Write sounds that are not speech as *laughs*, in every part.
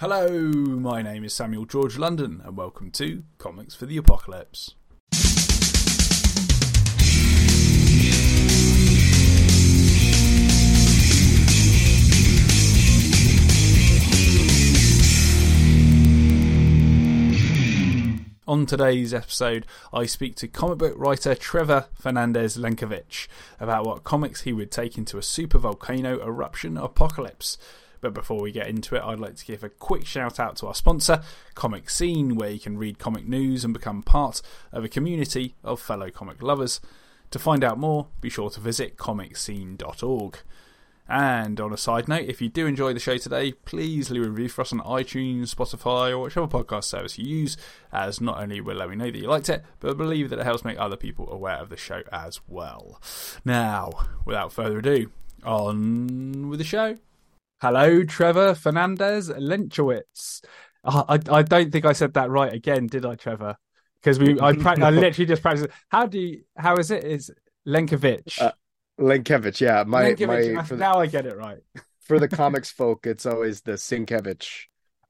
Hello, my name is Samuel George London, and welcome to Comics for the Apocalypse. On today's episode, I speak to comic book writer Trevor Fernandes Lenkiewicz about what comics he would take into a super volcano eruption apocalypse. But before we get into it, I'd like to give a quick shout out to our sponsor, ComicScene, where you can read comic news and become part of a community of fellow comic lovers. To find out more, be sure to visit comicscene.org. And on a side note, if you do enjoy the show today, please leave a review for us on iTunes, Spotify, or whichever podcast service you use, as not only will let me know that you liked it, but I believe that it helps make other people aware of the show as well. Now, without further ado, on with the show. Hello, Trevor Fernandes Lenkiewicz. Oh, I, I don't think I said that right again, did I, Trevor? Because we, I, pra- I *laughs* literally just practiced. How do you? How is it? Is Lenkiewicz? Uh, Lenkiewicz, yeah. My, Lenkiewicz, my now the, I get it right. *laughs* for the *laughs* comics folk, it's always the Sienkiewicz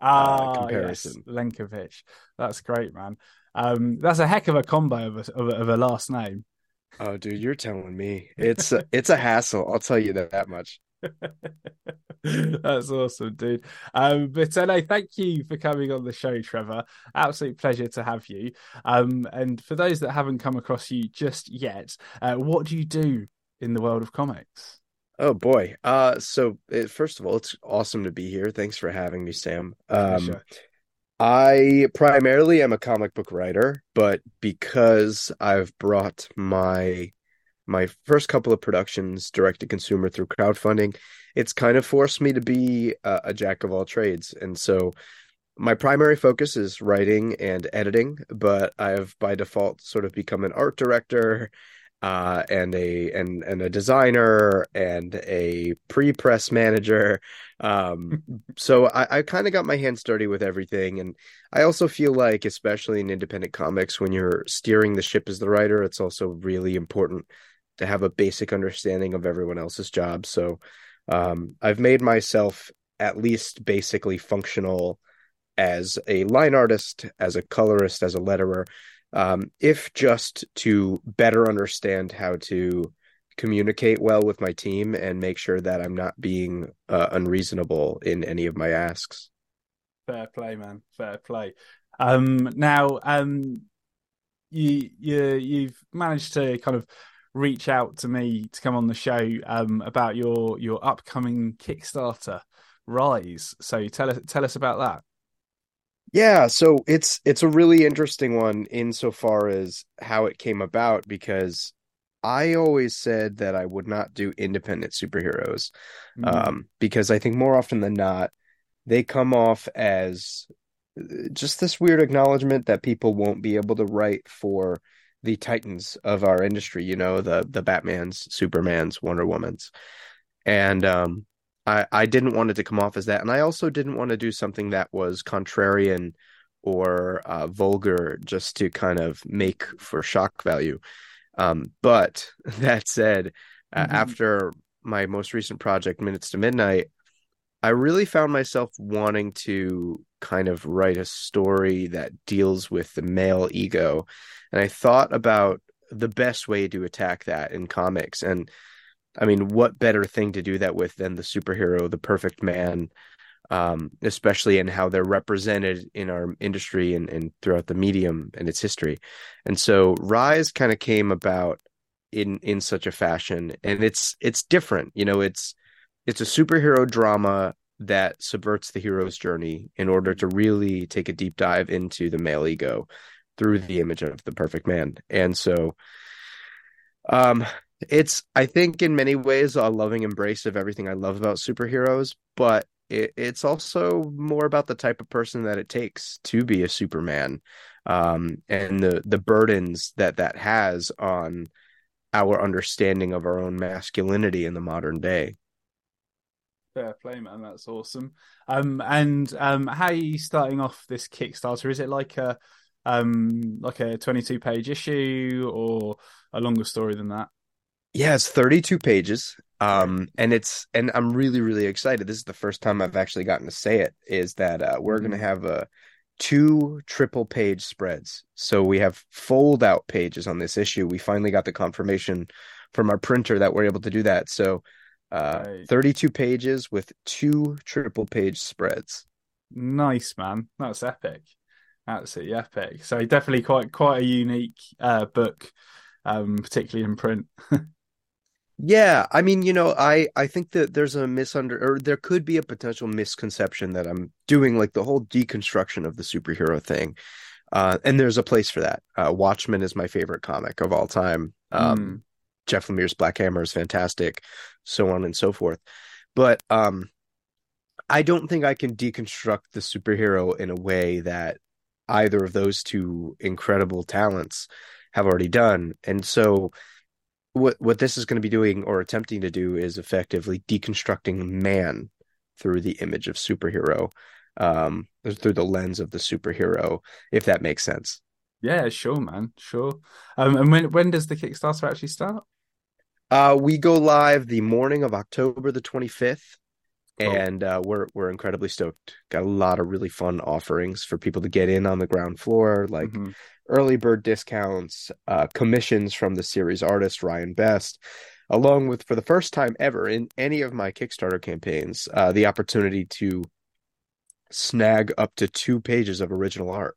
ah, comparison. Yes, Lenkiewicz. That's great, man. Um, that's a heck of a combo of a, of a, of a last name. Oh, dude, you're telling me it's a, it's a hassle. I'll tell you that, that much. *laughs* That's awesome, dude. Um, but uh, no, thank you for coming on the show, Trevor. Absolute pleasure to have you. Um, and for those that haven't come across you just yet, uh, what do you do in the world of comics? Oh boy. Uh, so it, first of all, it's awesome to be here. Thanks for having me, Sam. Um, Pleasure. I primarily am a comic book writer, but because I've brought my my first couple of productions direct to consumer through crowdfunding, it's kind of forced me to be a, a jack of all trades. And so my primary focus is writing and editing, but I've by default sort of become an art director uh, and a and and a designer and a pre-press manager. Um, *laughs* so I, I kind of got my hands dirty with everything, and I also feel like, especially in independent comics, when you're steering the ship as the writer, it's also really important to have a basic understanding of everyone else's job. So um, I've made myself at least basically functional as a line artist, as a colorist, as a letterer, um, if just to better understand how to communicate well with my team and make sure that I'm not being uh, unreasonable in any of my asks. Fair play, man. Fair play. Um, now, um, you you you've managed to kind of reach out to me to come on the show um, about your your upcoming Kickstarter Rise. So tell us tell us about that. Yeah, so it's it's a really interesting one insofar as how it came about because I always said that I would not do independent superheroes Mm. um, because I think more often than not they come off as uh, just this weird acknowledgement that people won't be able to write for the titans of our industry, you know, the the Batmans, Supermans, Wonder Womans. And um I I didn't want it to come off as that and I also didn't want to do something that was contrarian or uh, vulgar just to kind of make for shock value. Um but *laughs* that said, uh, Mhm. after my most recent project Minutes to Midnight, I really found myself wanting to kind of write a story that deals with the male ego. And I thought about the best way to attack that in comics. And I mean, what better thing to do that with than the superhero, the perfect man, um, especially in how they're represented in our industry and, and throughout the medium and its history. And so Rise kind of came about in in such a fashion and it's it's different you know it's it's a superhero drama that subverts the hero's journey in order to really take a deep dive into the male ego through the image of the perfect man and so um it's i think in many ways a loving embrace of everything i love about superheroes but it, it's also more about the type of person that it takes to be a superman um and the the burdens that that has on our understanding of our own masculinity in the modern day. Fair play, man. That's awesome. Um, and um, how are you starting off this Kickstarter? Is it like a um like a twenty two page issue or a longer story than that? Yeah, it's 32 pages. Um, and it's and I'm really really excited. This is the first time I've actually gotten to say it. Is that uh, we're going to Mhm. have a two triple page spreads. So we have fold out pages on this issue. We finally got the confirmation from our printer that we're able to do that. So uh, Right. 32 pages with two triple page spreads. Nice, man. That's epic. Absolutely epic. So definitely quite quite a unique uh, book, um, particularly in print. *laughs* Yeah, I mean, you know, I I think that there's a misunder or there could be a potential misconception that I'm doing like the whole deconstruction of the superhero thing. Uh, and there's a place for that. Uh, Watchmen is my favorite comic of all time. Um, Mm. Jeff Lemire's Black Hammer is fantastic, so on and so forth. But um, I don't think I can deconstruct the superhero in a way that either of those two incredible talents have already done. And so what what this is going to be doing or attempting to do is effectively deconstructing man through the image of superhero, um, through the lens of the superhero, if that makes sense. Yeah, sure, man. Sure. Um, and when when does the Kickstarter actually start? Uh, we go live the morning of October the 25th, Cool. and uh, we're we're incredibly stoked. Got a lot of really fun offerings for people to get in on the ground floor, like Mhm. early bird discounts, uh, commissions from the series artist Ryan Best, along with for the first time ever in any of my Kickstarter campaigns, uh, the opportunity to snag up to two pages of original art.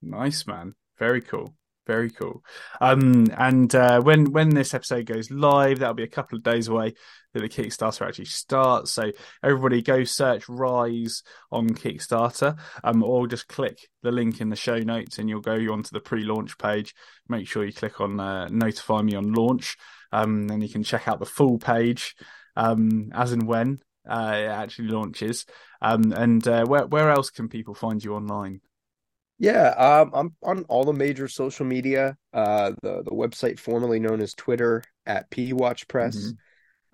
Nice, man. Very cool. Very cool. Um, and uh, when when this episode goes live, that'll be a couple of days away that the Kickstarter actually starts. So everybody go search Rise on Kickstarter, um, or just click the link in the show notes, and you'll go onto the pre-launch page. Make sure you click on uh, notify me on launch, um, and you can check out the full page, um, as and when uh, it actually launches. Um, and uh, where where else can people find you online? Yeah, um, I'm on all the major social media. Uh, the the website formerly known as Twitter at P Watch Press, Mhm.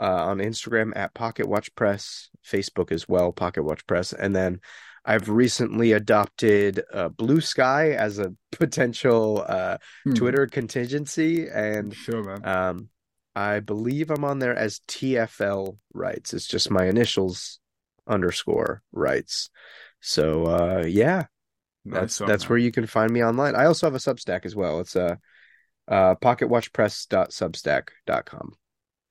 uh, on Instagram at Pocket Watch Press, Facebook as well, Pocket Watch Press, and then I've recently adopted uh, Bluesky as a *laughs* potential uh, Hmm. Twitter contingency, and Sure, man. um, I believe I'm on there as TFL Writes. It's just my initials underscore writes. So uh, yeah, that's that's where you can find me online. I also have a Substack as well. It's uh, uh pocketwatchpress.substack.com.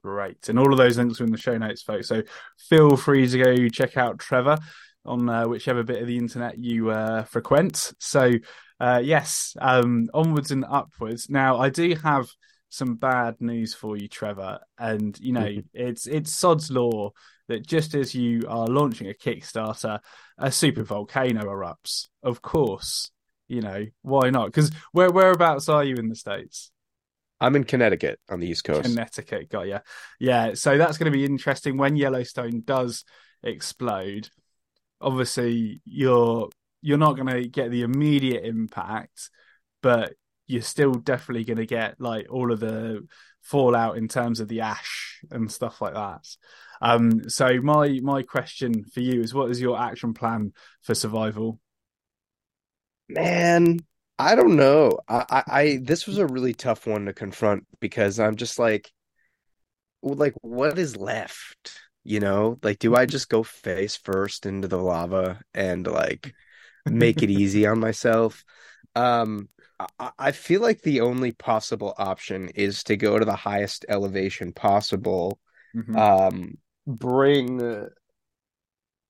Great. And all of those links are in the show notes, folks. So feel free to go check out Trevor on uh, whichever bit of the internet you uh, frequent. So, uh, yes, um, onwards and upwards. Now, I do have some bad news for you, Trevor. And, you know, *laughs* it's it's sod's law that just as you are launching a Kickstarter, a super volcano erupts. Of course. You know, why not? Because where whereabouts are you in the States? I'm in Connecticut on the East Coast. Connecticut, got you. Yeah, so that's going to be interesting when Yellowstone does explode. Obviously, you're you're not going to get the immediate impact, but you're still definitely going to get like all of the fallout in terms of the ash and stuff like that. Um, so my my question for you is, what is your action plan for survival? Man, I don't know. I, I, I this was a really tough one to confront because I'm just like, like, what is left? You know, like, do I just go face first into the lava and like make it *laughs* easy on myself? Um, I, feel like the only possible option is to go to the highest elevation possible. Mhm. Um, bring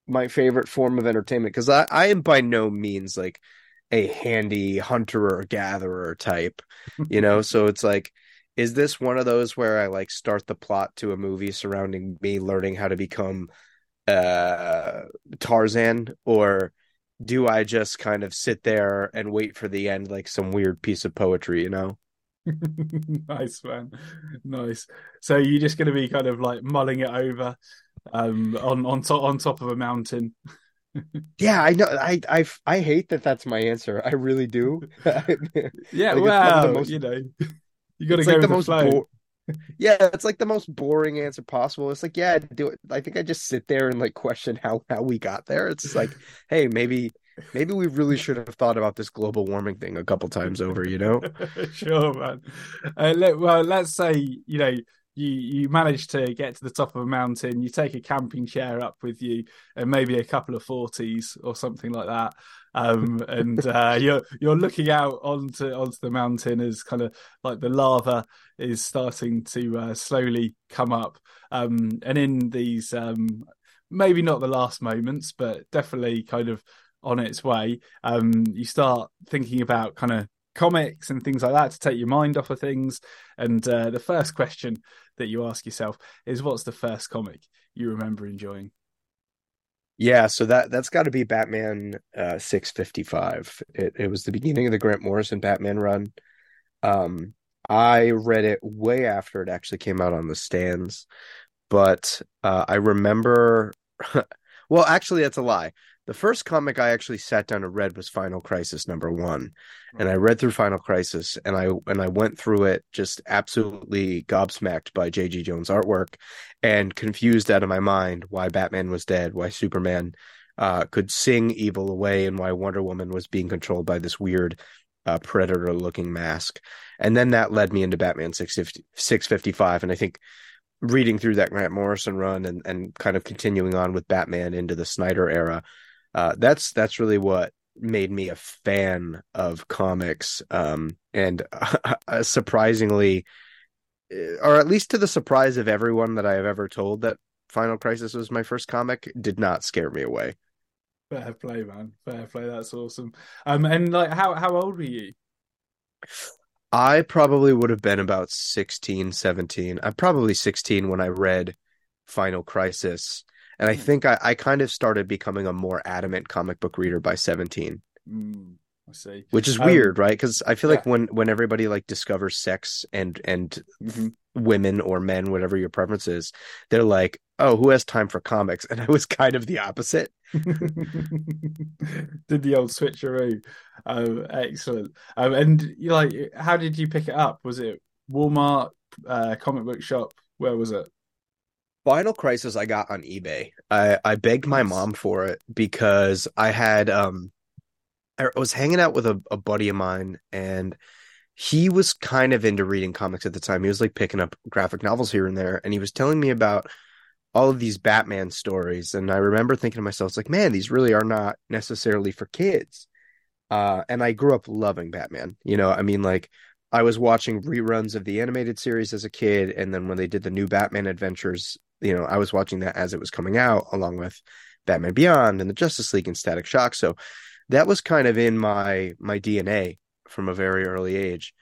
my favorite form of entertainment because I, I am by no means like a handy hunter or gatherer type, you know? *laughs* So it's like, is this one of those where I like start the plot to a movie surrounding me learning how to become uh Tarzan or do I just kind of sit there and wait for the end like some weird piece of poetry, you know? *laughs* nice man nice so you're just going to be kind of like mulling it over um on on top on top of a mountain *laughs* Yeah, I know. I I I hate that that's my answer. I really do. *laughs* yeah Like, it's probably the well most- you know you got to go like the the most bo- Yeah, it's like the most boring answer possible. It's like, yeah, do it. I think I just sit there and like question how how we got there. It's like, *laughs* hey, maybe maybe we really should have thought about this global warming thing a couple times over, you know? *laughs* sure man uh, let, well let's say you know you you manage to get to the top of a mountain. You take a camping chair up with you, and maybe a couple of forties or something like that. Um, and *laughs* uh, you're you're looking out onto onto the mountain as kind of like the lava is starting to uh, slowly come up. Um, and in these um, maybe not the last moments, but definitely kind of on its way. Um, you start thinking about kind of comics and things like that to take your mind off of things. And uh, the first question that you ask yourself is, "What's the first comic you remember enjoying?" Yeah, so that that's got to be Batman uh, six fifty five. It it was the beginning of the Grant Morrison Batman run. Um, I read it way after it actually came out on the stands, but uh, I remember. *laughs* well, actually, that's a lie. The first comic I actually sat down and read was Final Crisis number one, and I read through Final Crisis, and I and I went through it just absolutely gobsmacked by J.G. Jones' artwork, and confused out of my mind why Batman was dead, why Superman uh, could sing evil away, and why Wonder Woman was being controlled by this weird uh, predator-looking mask, and then that led me into Batman 650, 655, and I think reading through that Grant Morrison run and and kind of continuing on with Batman into the Snyder era uh, that's that's really what made me a fan of comics um, and *laughs* uh, surprisingly uh, or at least to the surprise of everyone that I have ever told that Final Crisis was my first comic did not scare me away. Fair play, man. Fair play. That's awesome. Um, and like, how how old were you? I probably would have been about 16, 17. I'm probably 16 when I read Final Crisis. And I think I, I kind of started becoming a more adamant comic book reader by 17. Mm, I see. Which is um, weird, right? Because I feel yeah. like when when everybody like discovers sex and and mm-hmm. women or men, whatever your preference is, they're like, "Oh, who has time for comics?" And I was kind of the opposite. *laughs* did the old switcheroo? Um, excellent. Um, and you like, how did you pick it up? Was it Walmart, uh, comic book shop? Where was it? Final Crisis I got on eBay. I, I begged my mom for it because I had um I was hanging out with a, a buddy of mine and he was kind of into reading comics at the time. He was like picking up graphic novels here and there and he was telling me about all of these Batman stories and I remember thinking to myself, it's like, man, these really are not necessarily for kids. Uh and I grew up loving Batman. You know, I mean like I was watching reruns of the animated series as a kid, and then when they did the new Batman adventures you know, I was watching that as it was coming out, along with Batman Beyond and the Justice League and Static Shock. So that was kind of in my my DNA from a very early age.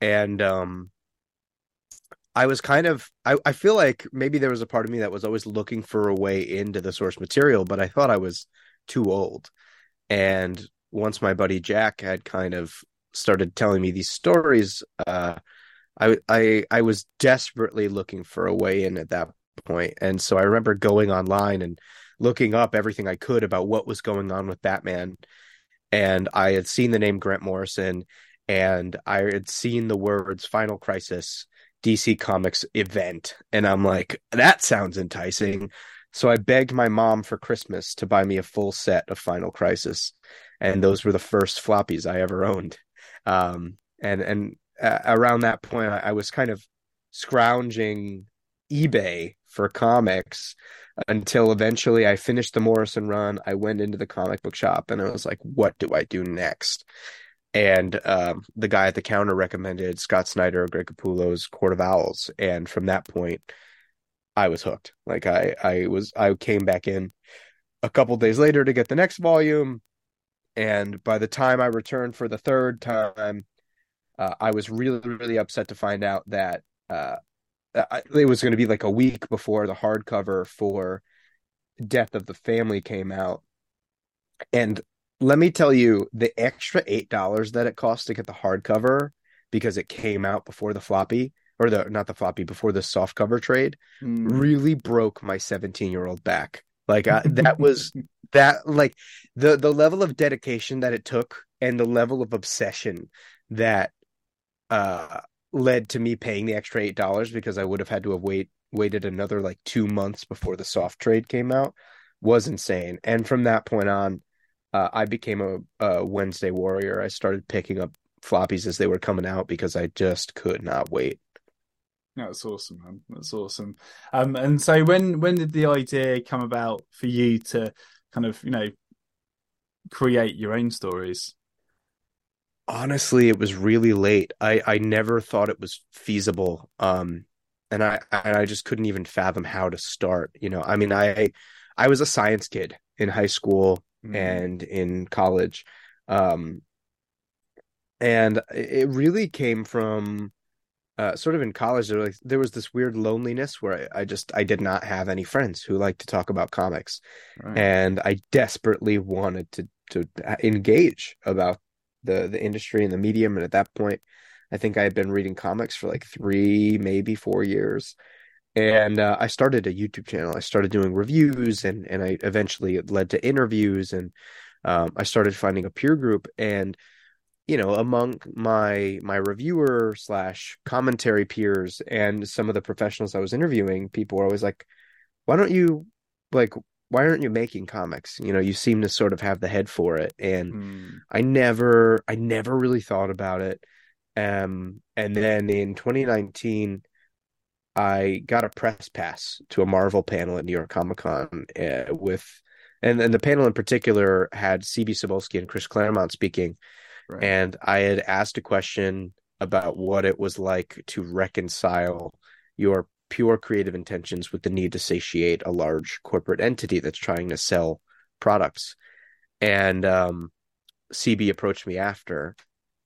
And um I was kind of I, I feel like maybe there was a part of me that was always looking for a way into the source material, but I thought I was too old. And once my buddy Jack had kind of started telling me these stories, uh I I I was desperately looking for a way in at that point. And so I remember going online and looking up everything I could about what was going on with Batman. And I had seen the name Grant Morrison and I had seen the words Final Crisis DC Comics event. And I'm like, that sounds enticing. So I begged my mom for Christmas to buy me a full set of Final Crisis. And those were the first floppies I ever owned. Um, and and uh, around that point, I, I was kind of scrounging eBay for comics until eventually I finished the Morrison run. I went into the comic book shop and I was like, what do I do next? And um, the guy at the counter recommended Scott Snyder, Greg Capullo's Court of Owls. And from that point, I was hooked. Like I, I was, I came back in a couple days later to get the next volume. And by the time I returned for the third time, uh, I was really, really upset to find out that uh, it was going to be like a week before the hardcover for Death of the Family came out. And let me tell you, the extra $8 that it cost to get the hardcover because it came out before the floppy or the not the floppy before the soft cover trade mm. really broke my 17 year old back. Like I, that *laughs* was that like the the level of dedication that it took and the level of obsession that uh led to me paying the extra eight dollars because I would have had to have wait waited another like two months before the soft trade came out was insane. And from that point on, uh, I became a, a, Wednesday warrior. I started picking up floppies as they were coming out because I just could not wait. That's awesome, man. That's awesome. Um, and so when when did the idea come about for you to kind of you know create your own stories? Honestly, it was really late. I I never thought it was feasible. Um, and I I just couldn't even fathom how to start. You know, I mean, I I was a science kid in high school mm. and in college, um, and it really came from uh, sort of in college, there, like, there was this weird loneliness where I, I, just I did not have any friends who liked to talk about comics, right. and I desperately wanted to to engage about the the industry and the medium. And at that point, I think I had been reading comics for like three, maybe four years, and uh, I started a YouTube channel. I started doing reviews, and and I eventually it led to interviews, and um, I started finding a peer group and you know among my my reviewer slash commentary peers and some of the professionals i was interviewing people were always like why don't you like why aren't you making comics you know you seem to sort of have the head for it and mm. i never i never really thought about it um and then in 2019 i got a press pass to a marvel panel at new york comic con uh, with and, and the panel in particular had cb cebulski and chris claremont speaking Right. And I had asked a question about what it was like to reconcile your pure creative intentions with the need to satiate a large corporate entity that's trying to sell products. And um, CB approached me after,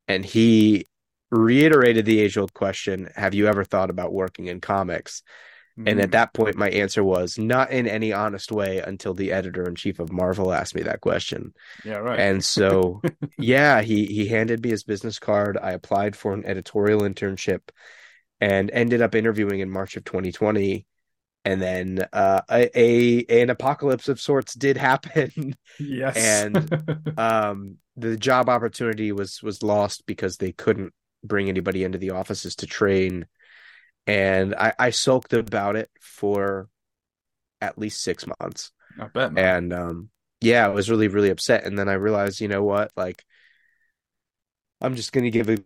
and he reiterated the age old question Have you ever thought about working in comics? Mm-hmm. And at mm. that point, my answer was not in any honest way until the editor in chief of Marvel asked me that question. Yeah, right. And so, *laughs* yeah, he he handed me his business card. I applied for an editorial internship, and ended up interviewing in March of 2020. And then uh, a, a an apocalypse of sorts did happen. Yes, and *laughs* um, the job opportunity was was lost because they couldn't bring anybody into the offices to train and I, I sulked about it for at least six months. I bet. Man. And um, yeah, I was really really upset. And then I realized, you know what, like I'm just gonna give it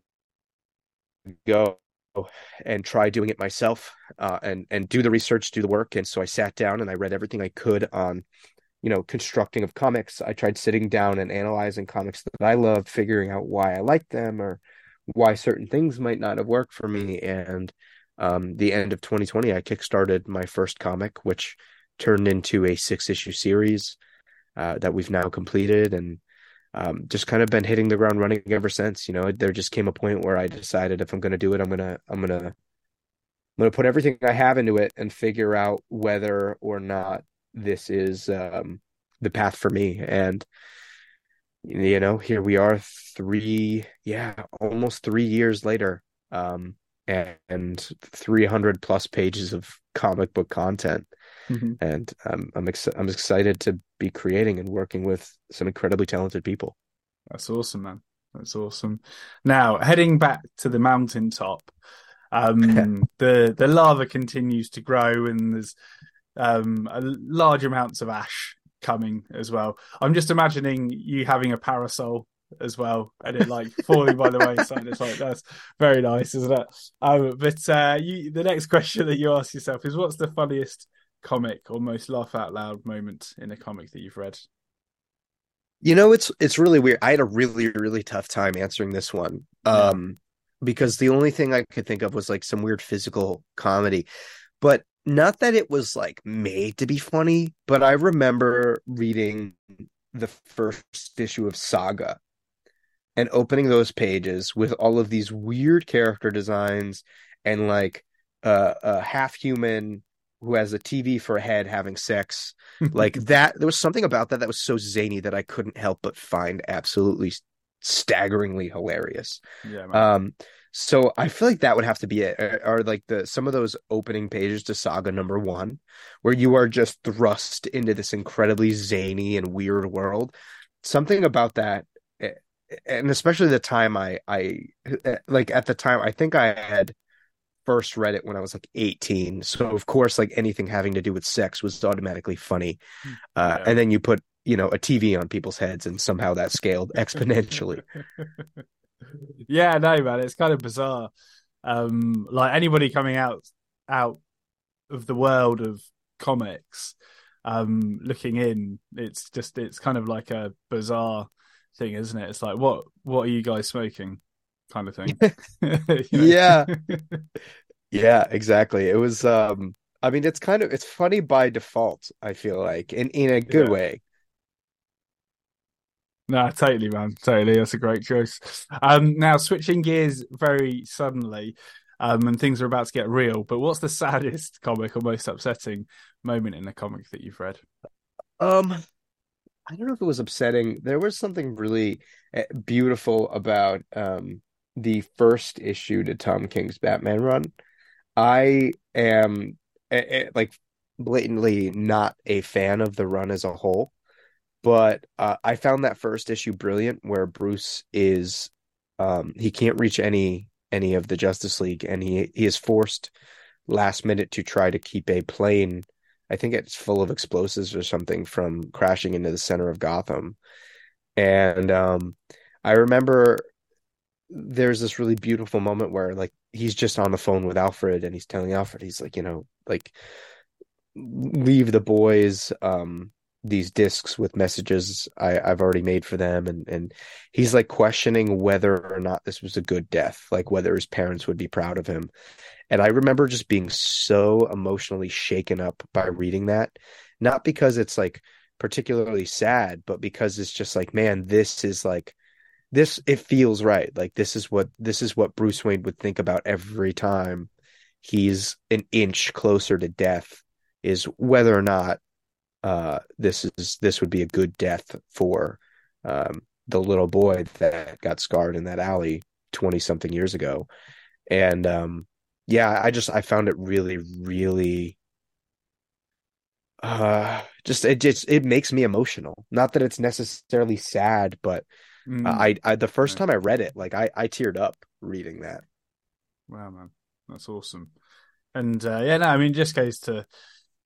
a go and try doing it myself uh, and and do the research, do the work. And so I sat down and I read everything I could on you know constructing of comics. I tried sitting down and analyzing comics that I loved, figuring out why I liked them or why certain things might not have worked for me and um, the end of 2020, I kickstarted my first comic, which turned into a six issue series uh, that we've now completed and um, just kind of been hitting the ground running ever since. You know, there just came a point where I decided if I'm going to do it, I'm gonna I'm gonna I'm gonna put everything I have into it and figure out whether or not this is um, the path for me. And you know, here we are, three yeah, almost three years later. Um, and 300 plus pages of comic book content. Mm-hmm. And um, I'm ex- I'm excited to be creating and working with some incredibly talented people. That's awesome, man. That's awesome. Now heading back to the mountaintop, um, *laughs* the the lava continues to grow, and there's um, a large amounts of ash coming as well. I'm just imagining you having a parasol as well, and it like falling by the wayside. It's like that's very nice, isn't it? Um, but uh, you, the next question that you ask yourself is, what's the funniest comic or most laugh out loud moment in a comic that you've read? You know, it's it's really weird. I had a really really tough time answering this one, um, because the only thing I could think of was like some weird physical comedy, but not that it was like made to be funny. But I remember reading the first issue of Saga and opening those pages with all of these weird character designs and like uh, a half human who has a TV for a head having sex *laughs* like that there was something about that that was so zany that I couldn't help but find absolutely staggeringly hilarious. Yeah. Man. Um so I feel like that would have to be it or, or like the some of those opening pages to Saga number 1 where you are just thrust into this incredibly zany and weird world. Something about that eh, eh, and especially the time I I eh, like at the time I think I had first read it when I was like 18. So of course like anything having to do with sex was automatically funny. Hmm. Uh, yeah. and then you put, you know, a TV on people's heads and somehow that scaled *laughs* exponentially. yeah, no man, it's kind of bizarre. Um like anybody coming out out of the world of comics, um, looking in, it's just it's kind of like a bizarre thing, isn't it? It's like what what are you guys smoking, kind of thing. *laughs* *laughs* Yeah. *laughs* Yeah, exactly. It was um I mean it's kind of it's funny by default, I feel like, in in a good Yeah. way. No, totally, man. Totally. That's a great choice. Um, now switching gears very suddenly, um, and things are about to get real. But what's the saddest comic or most upsetting moment in a comic that you've read? Um I don't know if it was upsetting. There was something really eh, beautiful about um the first issue to Tom King's Batman run. I am eh, eh, like blatantly not a fan of the run as a whole, but uh, I found that first issue brilliant where Bruce is um he can't reach any any of the Justice League and he he is forced last minute to try to keep a plane I think it's full of explosives or something from crashing into the center of Gotham. And um I remember there's this really beautiful moment where like he's just on the phone with Alfred and he's telling Alfred he's like, you know, like leave the boys um these discs with messages I, I've already made for them and and he's like questioning whether or not this was a good death, like whether his parents would be proud of him. And I remember just being so emotionally shaken up by reading that, not because it's like particularly sad, but because it's just like, man, this is like this it feels right. Like this is what this is what Bruce Wayne would think about every time he's an inch closer to death is whether or not uh this is this would be a good death for um the little boy that got scarred in that alley 20 something years ago. And um yeah, I just I found it really, really uh just it just it makes me emotional. Not that it's necessarily sad, but Mm, I I the first time I read it, like I I teared up reading that. wow, man, that's awesome. And uh, yeah, no, I mean, just goes to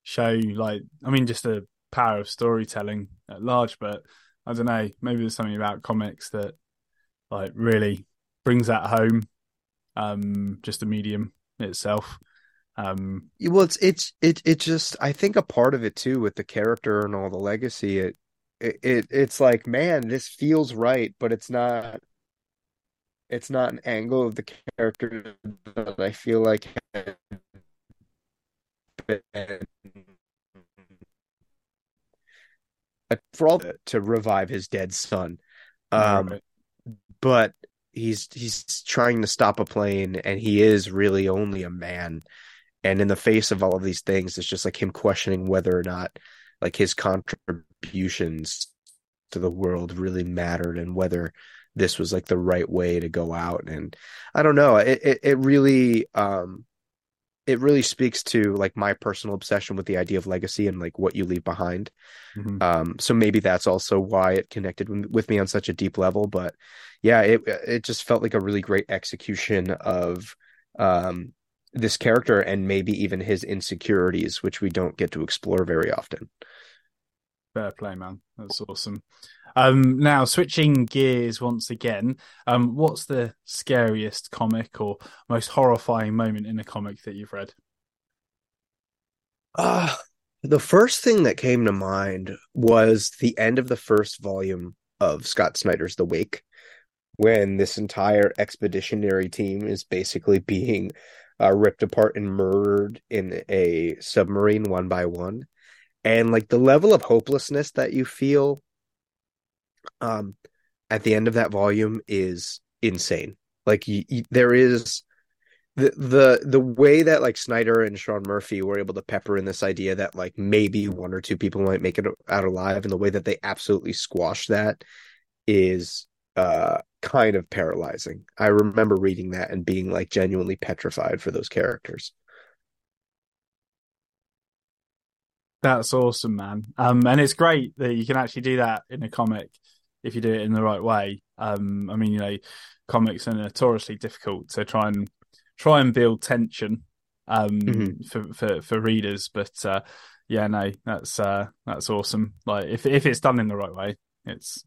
show, like, I mean, just the power of storytelling at large. But I don't know, maybe there's something about comics that like really brings that home. Um, just the medium itself. Um, Well, it's it's it it just I think a part of it too with the character and all the legacy. It it, it it's like man, this feels right, but it's not. It's not an angle of the character that I feel like *laughs* for all to revive his dead son. Um, right. but he's he's trying to stop a plane and he is really only a man and in the face of all of these things it's just like him questioning whether or not like his contributions to the world really mattered and whether this was like the right way to go out and i don't know it it, it really um it really speaks to like my personal obsession with the idea of legacy and like what you leave behind Mhm. um, so maybe that's also why it connected with with me on such a deep level. But yeah, it it just felt like a really great execution of um, this character and maybe even his insecurities, which we don't get to explore very often. Fair play, man. That's awesome. Um, now switching gears once again. Um, what's the scariest comic or most horrifying moment in a comic that you've read? Uh, the first thing that came to mind was the end of the first volume of Scott Snyder's The Wake, when this entire expeditionary team is basically being uh, ripped apart and murdered in a submarine one by one. And like the level of hopelessness that you feel um, at the end of that volume is insane. Like there is the the the way that like Snyder and Sean Murphy were able to pepper in this idea that like maybe one or two people might make it out alive, and the way that they absolutely squash that is uh kind of paralyzing. I remember reading that and being like genuinely petrified for those characters. That's awesome, man. Um, and it's great that you can actually do that in a comic if you do it in the right way. Um, I mean, you know, comics are notoriously difficult to try and try and build tension um Mhm. for, for for readers, but uh, yeah, no, that's uh, that's awesome. Like if if it's done in the right way, it's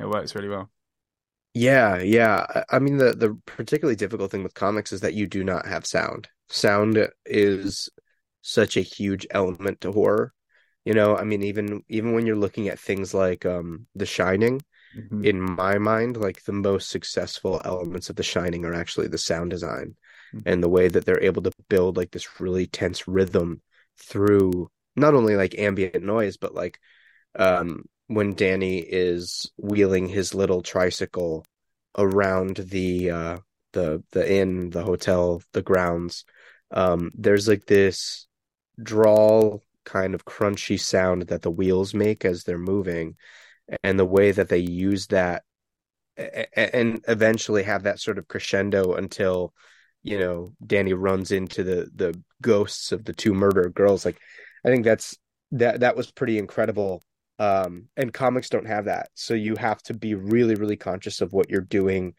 it works really well. Yeah, yeah. I mean, the the particularly difficult thing with comics is that you do not have sound. Sound is such a huge element to horror. You know, I mean, even even when you're looking at things like um The Shining, hmm in my mind, like the most successful elements of The Shining are actually the sound design and the way that they're able to build like this really tense rhythm through not only like ambient noise, but like um when Danny is wheeling his little tricycle around the uh the the inn, the hotel, the grounds, um, there's like this drawl kind of crunchy sound that the wheels make as they're moving, and the way that they use that and eventually have that sort of crescendo until you know Danny runs into the the ghosts of the two murder girls. Like I think that's that that was pretty incredible. Um, and comics don't have that, so you have to be really really conscious of what you're doing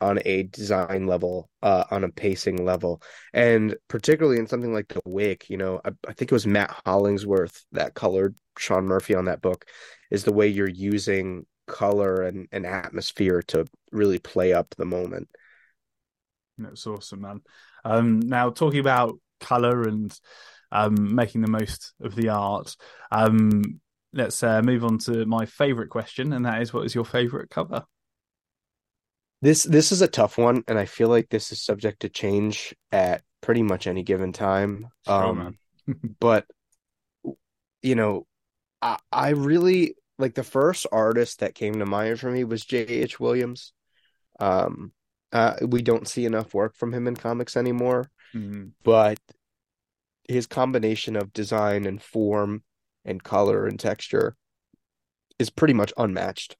on a design level, uh, on a pacing level, and particularly in something like The Wake, you know, I, I think it was Matt Hollingsworth that colored Sean Murphy on that book, is the way you're using color and, and atmosphere to really play up the moment. That's awesome, man. Um, now talking about color and um, making the most of the art. Um, let's uh, move on to my favorite question, and that is, what is your favorite cover? This this is a tough one, and I feel like this is subject to change at pretty much any given time. Um, *laughs* but you know, I I really like the first artist that came to mind for me was J.H. Williams. Um, uh, we don't see enough work from him in comics anymore, Mhm. but his combination of design and form and color and texture is pretty much unmatched.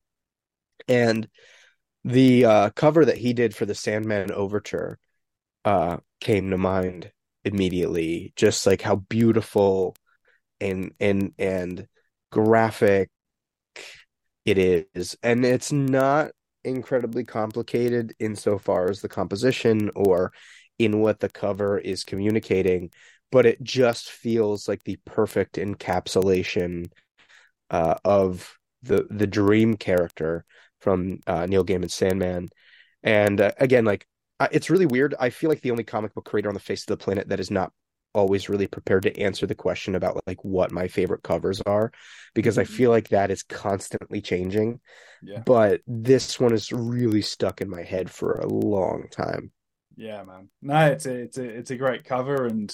And the uh, cover that he did for the Sandman Overture uh, came to mind immediately, just like how beautiful and and and graphic it is. And it's not incredibly complicated insofar as the composition or in what the cover is communicating, but it just feels like the perfect encapsulation uh, of the the dream character from uh, Neil Gaiman's Sandman. And uh, again, like I, it's really weird. I feel like the only comic book creator on the face of the planet that is not always really prepared to answer the question about like what my favorite covers are because I Mhm. feel like that is constantly changing. Yeah, But this one is really stuck in my head for a long time. Yeah, man. No, it's a it's a it's a great cover, and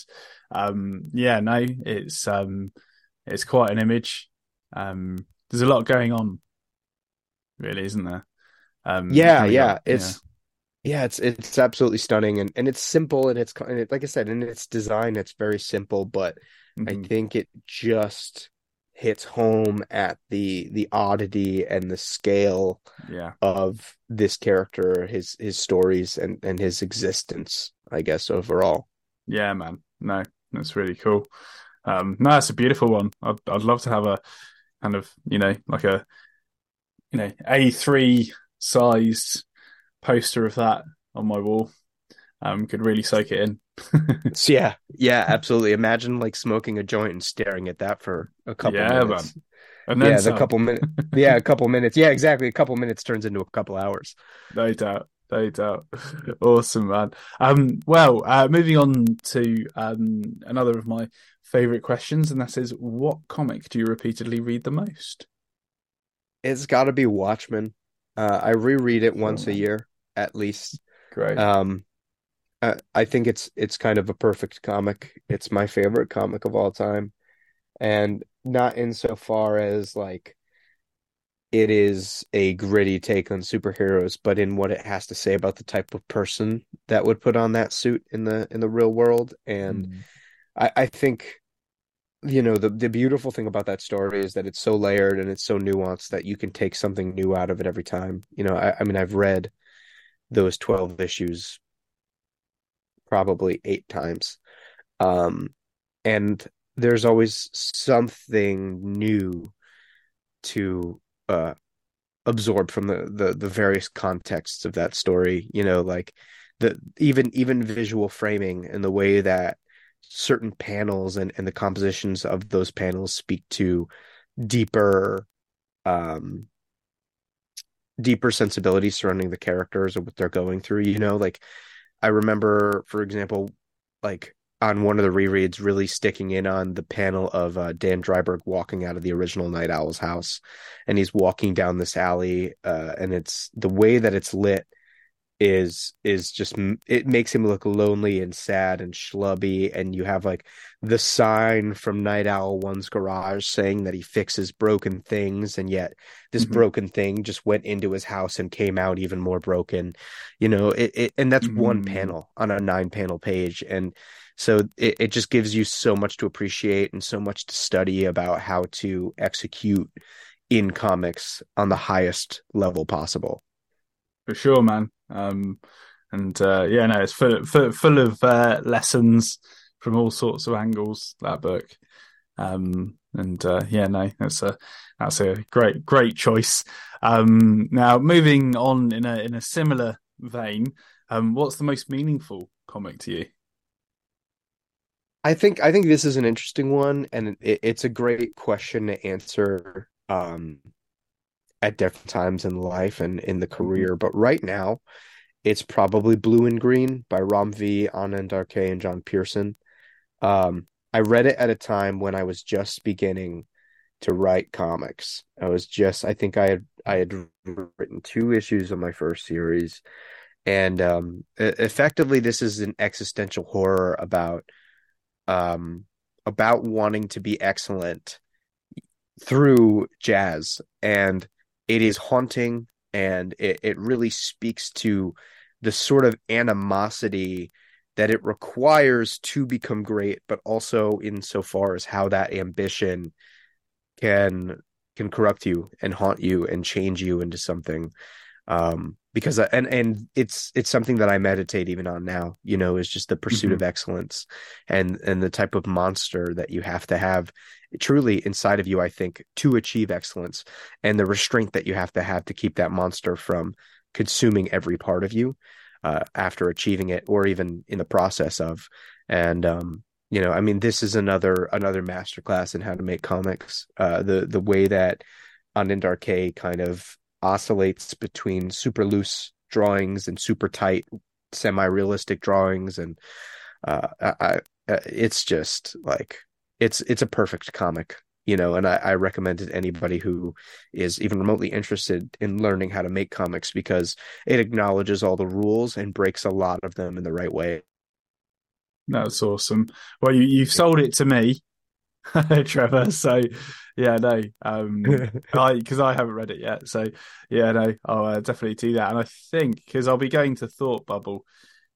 um, yeah, no, it's um, it's quite an image. Um, there's a lot going on, really, isn't there? Um, Yeah, of got yeah, yeah. it's yeah, it's it's absolutely stunning and and it's simple and it's and it, like I said, in its design, it's very simple, but I Mhm. think it just hits home at the the oddity and the scale Yeah. of this character, his his stories and and his existence, I guess overall. Yeah, man. No, that's really cool. Um, no, it's a beautiful one. I'd I'd love to have a kind of, you know, like a, you know, A3 sized poster of that on my wall. Um, could really soak it in. *laughs* So yeah, yeah, absolutely. Imagine like smoking a joint and staring at that for a couple Yeah, man. minutes. And then Yeah, the some. couple minutes. *laughs* Yeah, a couple minutes. Yeah, exactly. A couple minutes turns into a couple hours. No doubt. No doubt. Awesome, man. Um, well, uh, moving on to um another of my favorite questions, and that is, what comic do you repeatedly read the most? It's got to be Watchmen. Uh, I reread it once a year at least. Great. Um, I, I think it's it's kind of a perfect comic. It's my favorite comic of all time, and not insofar as like it is a gritty take on superheroes, but in what it has to say about the type of person that would put on that suit in the in the real world. And Mm. I, I think, you know, the the beautiful thing about that story is that it's so layered and it's so nuanced that you can take something new out of it every time. You know, I, I mean, I've read those 12 issues probably eight times. Um, and there's always something new to uh absorb from the the the various contexts of that story, you know, like the even even visual framing and the way that certain panels and and the compositions of those panels speak to deeper um deeper sensibilities surrounding the characters or what they're going through. You know, like I remember, for example, like on one of the rereads, really sticking in on the panel of uh, Dan Dreiberg walking out of the original Nite Owl's house, and he's walking down this alley, uh, and it's the way that it's lit is is just it makes him look lonely and sad and schlubby and you have like the sign from Nite Owl one's garage saying that he fixes broken things and yet this mm-hmm. broken thing just went into his house and came out even more broken you know it, it and that's mm-hmm. one panel on a nine panel page and so it, it just gives you so much to appreciate and so much to study about how to execute in comics on the highest level possible for sure man um, and uh, yeah, no, it's full full, full of uh, lessons from all sorts of angles. That book, um, and uh, yeah, no, that's a that's a great great choice. Um, now, moving on in a in a similar vein, um, what's the most meaningful comic to you? I think I think this is an interesting one, and it, it's a great question to answer. Um, at different times in life and in the mm-hmm. career. But right now, it's probably Blue in Green by Ram V, Anand RK, and John Pearson. Um, I read it at a time when I was just beginning to write comics. I was just, I think I had, I had written two issues of my first series, and um, effectively, this is an existential horror about, um, about wanting to be excellent through jazz and it is haunting and it, it really speaks to the sort of animosity that it requires to become great, but also insofar as how that ambition can can corrupt you and haunt you and change you into something. Um, because and and it's it's something that I meditate even on now. You know, is just the pursuit mm-hmm. of excellence and and the type of monster that you have to have truly inside of you, I think, to achieve excellence and the restraint that you have to have to keep that monster from consuming every part of you uh, after achieving it or even in the process of. And, um, you know, I mean, this is another another masterclass in how to make comics. Uh, the the way that Anand RK kind of oscillates between super loose drawings and super tight, semi realistic drawings, and uh, I, I, uh, it's just like it's it's a perfect comic you know and I, I recommend it to anybody who is even remotely interested in learning how to make comics because it acknowledges all the rules and breaks a lot of them in the right way. That's awesome. Well you, you've sold it to me *laughs* trevor. So yeah no um *laughs* i because i haven't read it yet. So yeah no i'll uh, definitely do that. And i think because i'll be going to thought bubble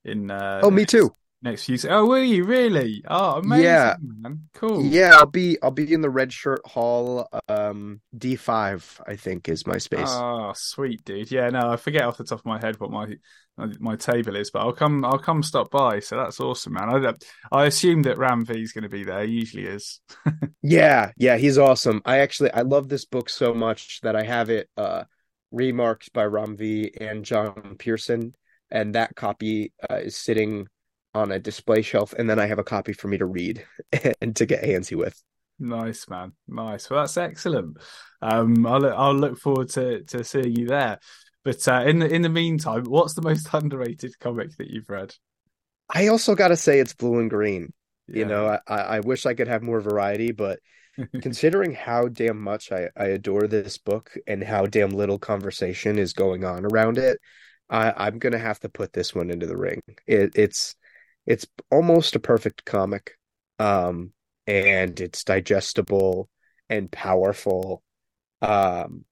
in uh oh me too next few. Oh, will you really? Oh, amazing, yeah. man. Cool. Yeah, I'll be I'll be in the Red Shirt Hall. Um, D five, I think, is my space. Oh, sweet, dude. Yeah, no, I forget off the top of my head what my my table is, but I'll come I'll come stop by. So that's awesome, man. I I assume that Ram V is going to be there. He usually is. *laughs* yeah, yeah, he's awesome. I actually I love this book so much that I have it uh remarked by Ram V and John Pearson, and that copy uh, is sitting on a display shelf, and then I have a copy for me to read *laughs* and to get handsy with. Nice man, nice. Well, that's excellent. Um, I'll I'll look forward to to seeing you there. But uh, in the in the meantime, what's the most *laughs* underrated comic that you've read? I also got to say it's Blue in Green. Yeah. You know, I I wish I could have more variety, but *laughs* considering how damn much I I adore this book and how damn little conversation is going on around it, I I'm gonna have to put this one into the ring. It, it's it's almost a perfect comic um and it's digestible and powerful. Um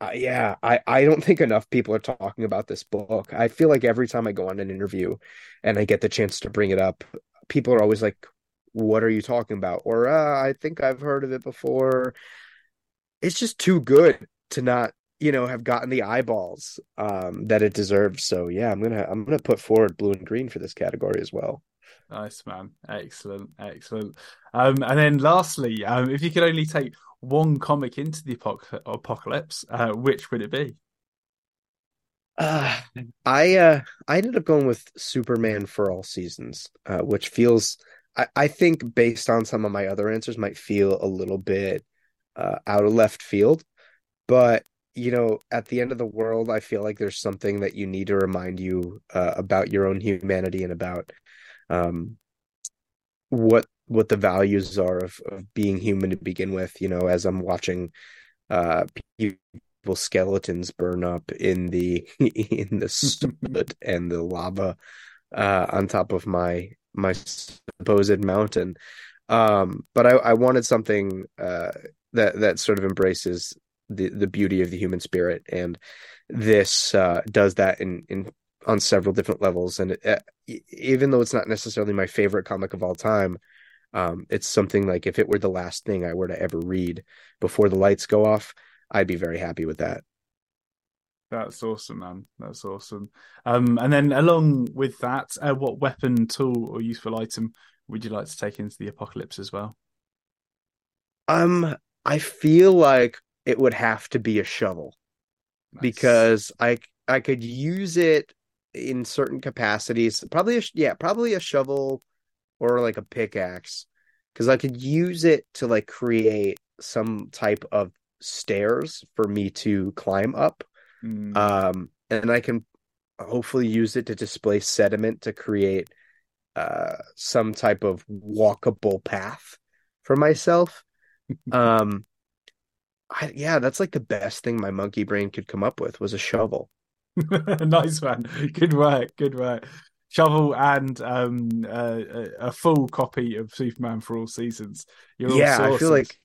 uh, yeah i i don't think enough people are talking about this book. I feel like every time i go on an interview and i get the chance to bring it up people are always like what are you talking about? or uh, i think i've heard of it before. It's just too good to not you know have gotten the eyeballs um, that it deserves. So yeah, I'm gonna I'm gonna put forward Blue in Green for this category as well. Nice man, excellent, excellent. Um, and then lastly, um, if you could only take one comic into the apocalypse, uh, which would it be? Uh, I uh, I ended up going with Superman for all seasons, uh, which feels I, I think based on some of my other answers might feel a little bit uh, out of left field, but you know, at the end of the world, I feel like there's something that you need to remind you uh, about your own humanity and about um, what what the values are of, of being human to begin with. You know, as I'm watching uh, people skeletons burn up in the *laughs* in the soot *laughs* and the lava uh, on top of my my supposed mountain. Um, but I, I wanted something uh, that that sort of embraces the the beauty of the human spirit, and this uh, does that in in on several different levels. And it, uh, even though it's not necessarily my favorite comic of all time, um, it's something like if it were the last thing I were to ever read before the lights go off, I'd be very happy with that. That's awesome, man. That's awesome. Um, and then along with that, uh, what weapon, tool, or useful item would you like to take into the apocalypse as well? Um, I feel like it would have to be a shovel nice. because I I could use it in certain capacities. Probably a, yeah, probably a shovel or like a pickaxe because I could use it to like create some type of stairs for me to climb up. Mm. Um, and I can hopefully use it to displace sediment to create uh, some type of walkable path for myself. *laughs* um, I, yeah, that's like the best thing my monkey brain could come up with was a shovel. *laughs* nice one. good work, good work. Shovel and um, uh, a full copy of Superman for all seasons. You're yeah, I feel like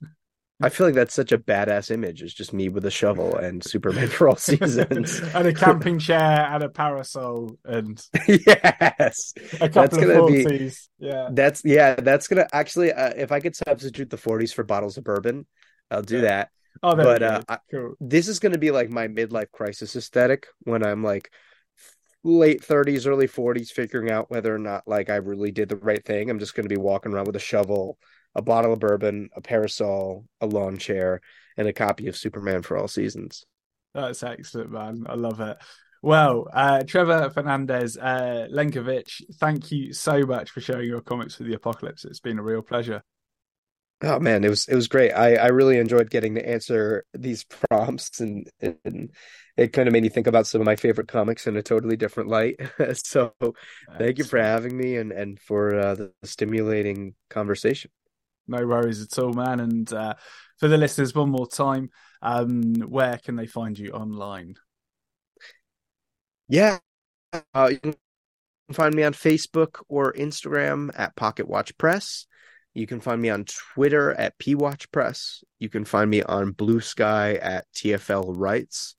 I feel like that's such a badass image. It's just me with a shovel and Superman for all seasons, *laughs* and a camping chair and a parasol, and *laughs* yes, a couple that's of forties. Yeah, that's yeah, that's gonna actually. Uh, if I could substitute the forties for bottles of bourbon, I'll do yeah. that. Oh, but uh, cool. I, this is gonna be like my midlife crisis aesthetic when I'm like late 30s early 40s figuring out whether or not like i really did the right thing i'm just going to be walking around with a shovel a bottle of bourbon, a parasol, a lawn chair, and a copy of Superman for all seasons. That's excellent, man. I love it. Well, uh, Trevor Fernandes uh, Lenkiewicz, thank you so much for sharing your comics for the apocalypse. It's been a real pleasure. Oh man, it was it was great. I I really enjoyed getting to answer these *laughs* prompts, and and it kind of made me think about some of my favorite comics in a totally different light. *laughs* so, thank you for having me and and for uh, the stimulating conversation. No worries at all, man. And uh, for the listeners, one more time, um, where can they find you online? Yeah, uh, you can find me on Facebook or Instagram at Pocket Watch Press. You can find me on Twitter at PWatch Press. You can find me on Bluesky at TFL Writes.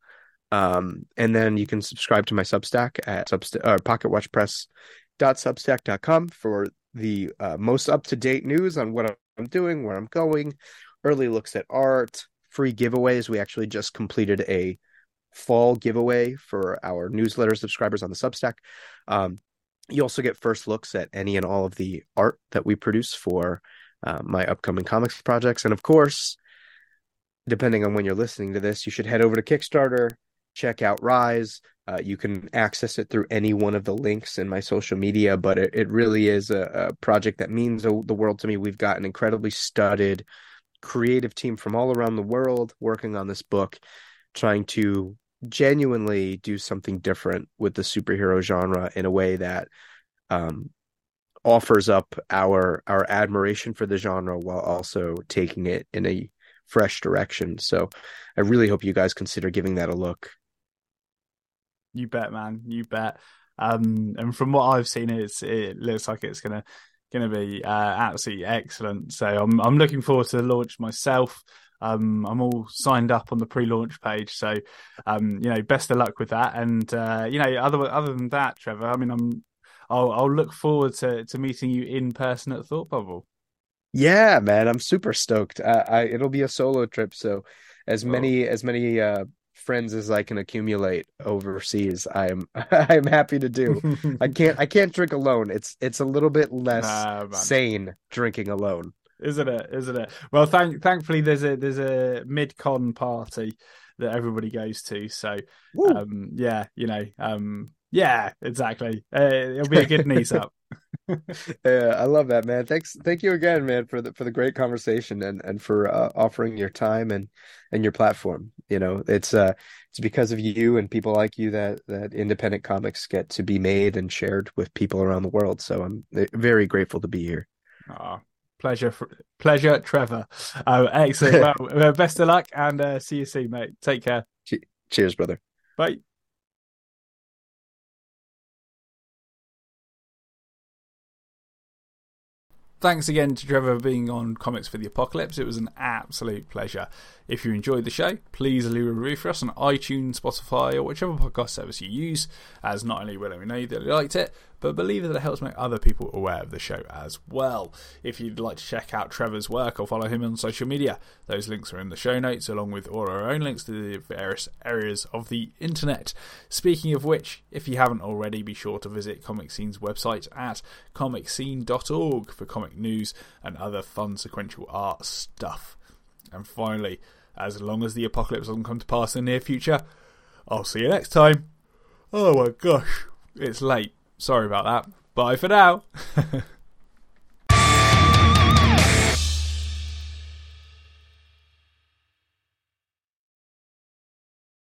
Um, and then you can subscribe to my Substack at Subst- or pocketwatchpress.substack.com for the uh, most up to date news on what I'm doing, where I'm going, early looks at art, free giveaways. We actually just completed a fall giveaway for our newsletter subscribers on the Substack. Um, you also get first looks at any and all of the art that we produce for uh, my upcoming comics projects. And of course, depending on when you're listening to this, you should head over to Kickstarter, check out Rise. Uh, you can access it through any one of the links in my social media, but it, it really is a, a project that means the world to me. We've got an incredibly studded, creative team from all around the world working on this book, trying to genuinely do something different with the superhero genre in a way that um, offers up our our admiration for the genre while also taking it in a fresh direction. So I really hope you guys consider giving that a look. You bet, man. You bet. Um, and from what I've seen, it's it looks like it's gonna gonna be uh, absolutely excellent. So I'm I'm looking forward to the launch myself. Um, I'm all signed up on the pre-launch page, so um, you know, best of luck with that. And uh, you know, other other than that, Trevor, I mean, I'm I'll I'll look forward to to meeting you in person at Thought Bubble. Yeah, man, I'm super stoked. I, I it'll be a solo trip, so as many as many uh, friends as I can accumulate overseas, I'm *laughs* I'm happy to do. *laughs* I can't I can't drink alone. It's it's a little bit less nah, sane drinking alone. Isn't it? Isn't it? Well, thank thankfully there's a there's a mid con party that everybody goes to. So um yeah, you know, um yeah, exactly. Uh, it'll be a good knees up. *laughs* *laughs* yeah, I love that, man. Thanks, thank you again, man, for the for the great conversation and and for uh, offering your time and and your platform. You know, it's uh it's because of you and people like you that that independent comics get to be made and shared with people around the world. So I'm eh, very grateful to be here. Oh, pleasure, pleasure, Trevor. Uh, excellent. *laughs* well, uh, best of luck and uh, see you soon, mate. Take care. Cheers, brother. Bye. Thanks again to Trevor for being on Comics for the Apocalypse. It was an absolute pleasure. If you enjoyed the show, please leave a review for us on iTunes, Spotify, or whichever podcast service you use, as not only will we know that you liked it, but believe that it helps make other people aware of the show as well. If you'd like to check out Trevor's work or follow him on social media, those links are in the show notes, along with all our own links to the various areas of the internet. Speaking of which, if you haven't already, be sure to visit ComicScene's website at comicscene.org for comic news and other fun sequential art stuff. And finally, as long as the apocalypse doesn't come to pass in the near future, I'll see you next time. Oh my gosh, it's late. Sorry about that. Bye for now. *laughs*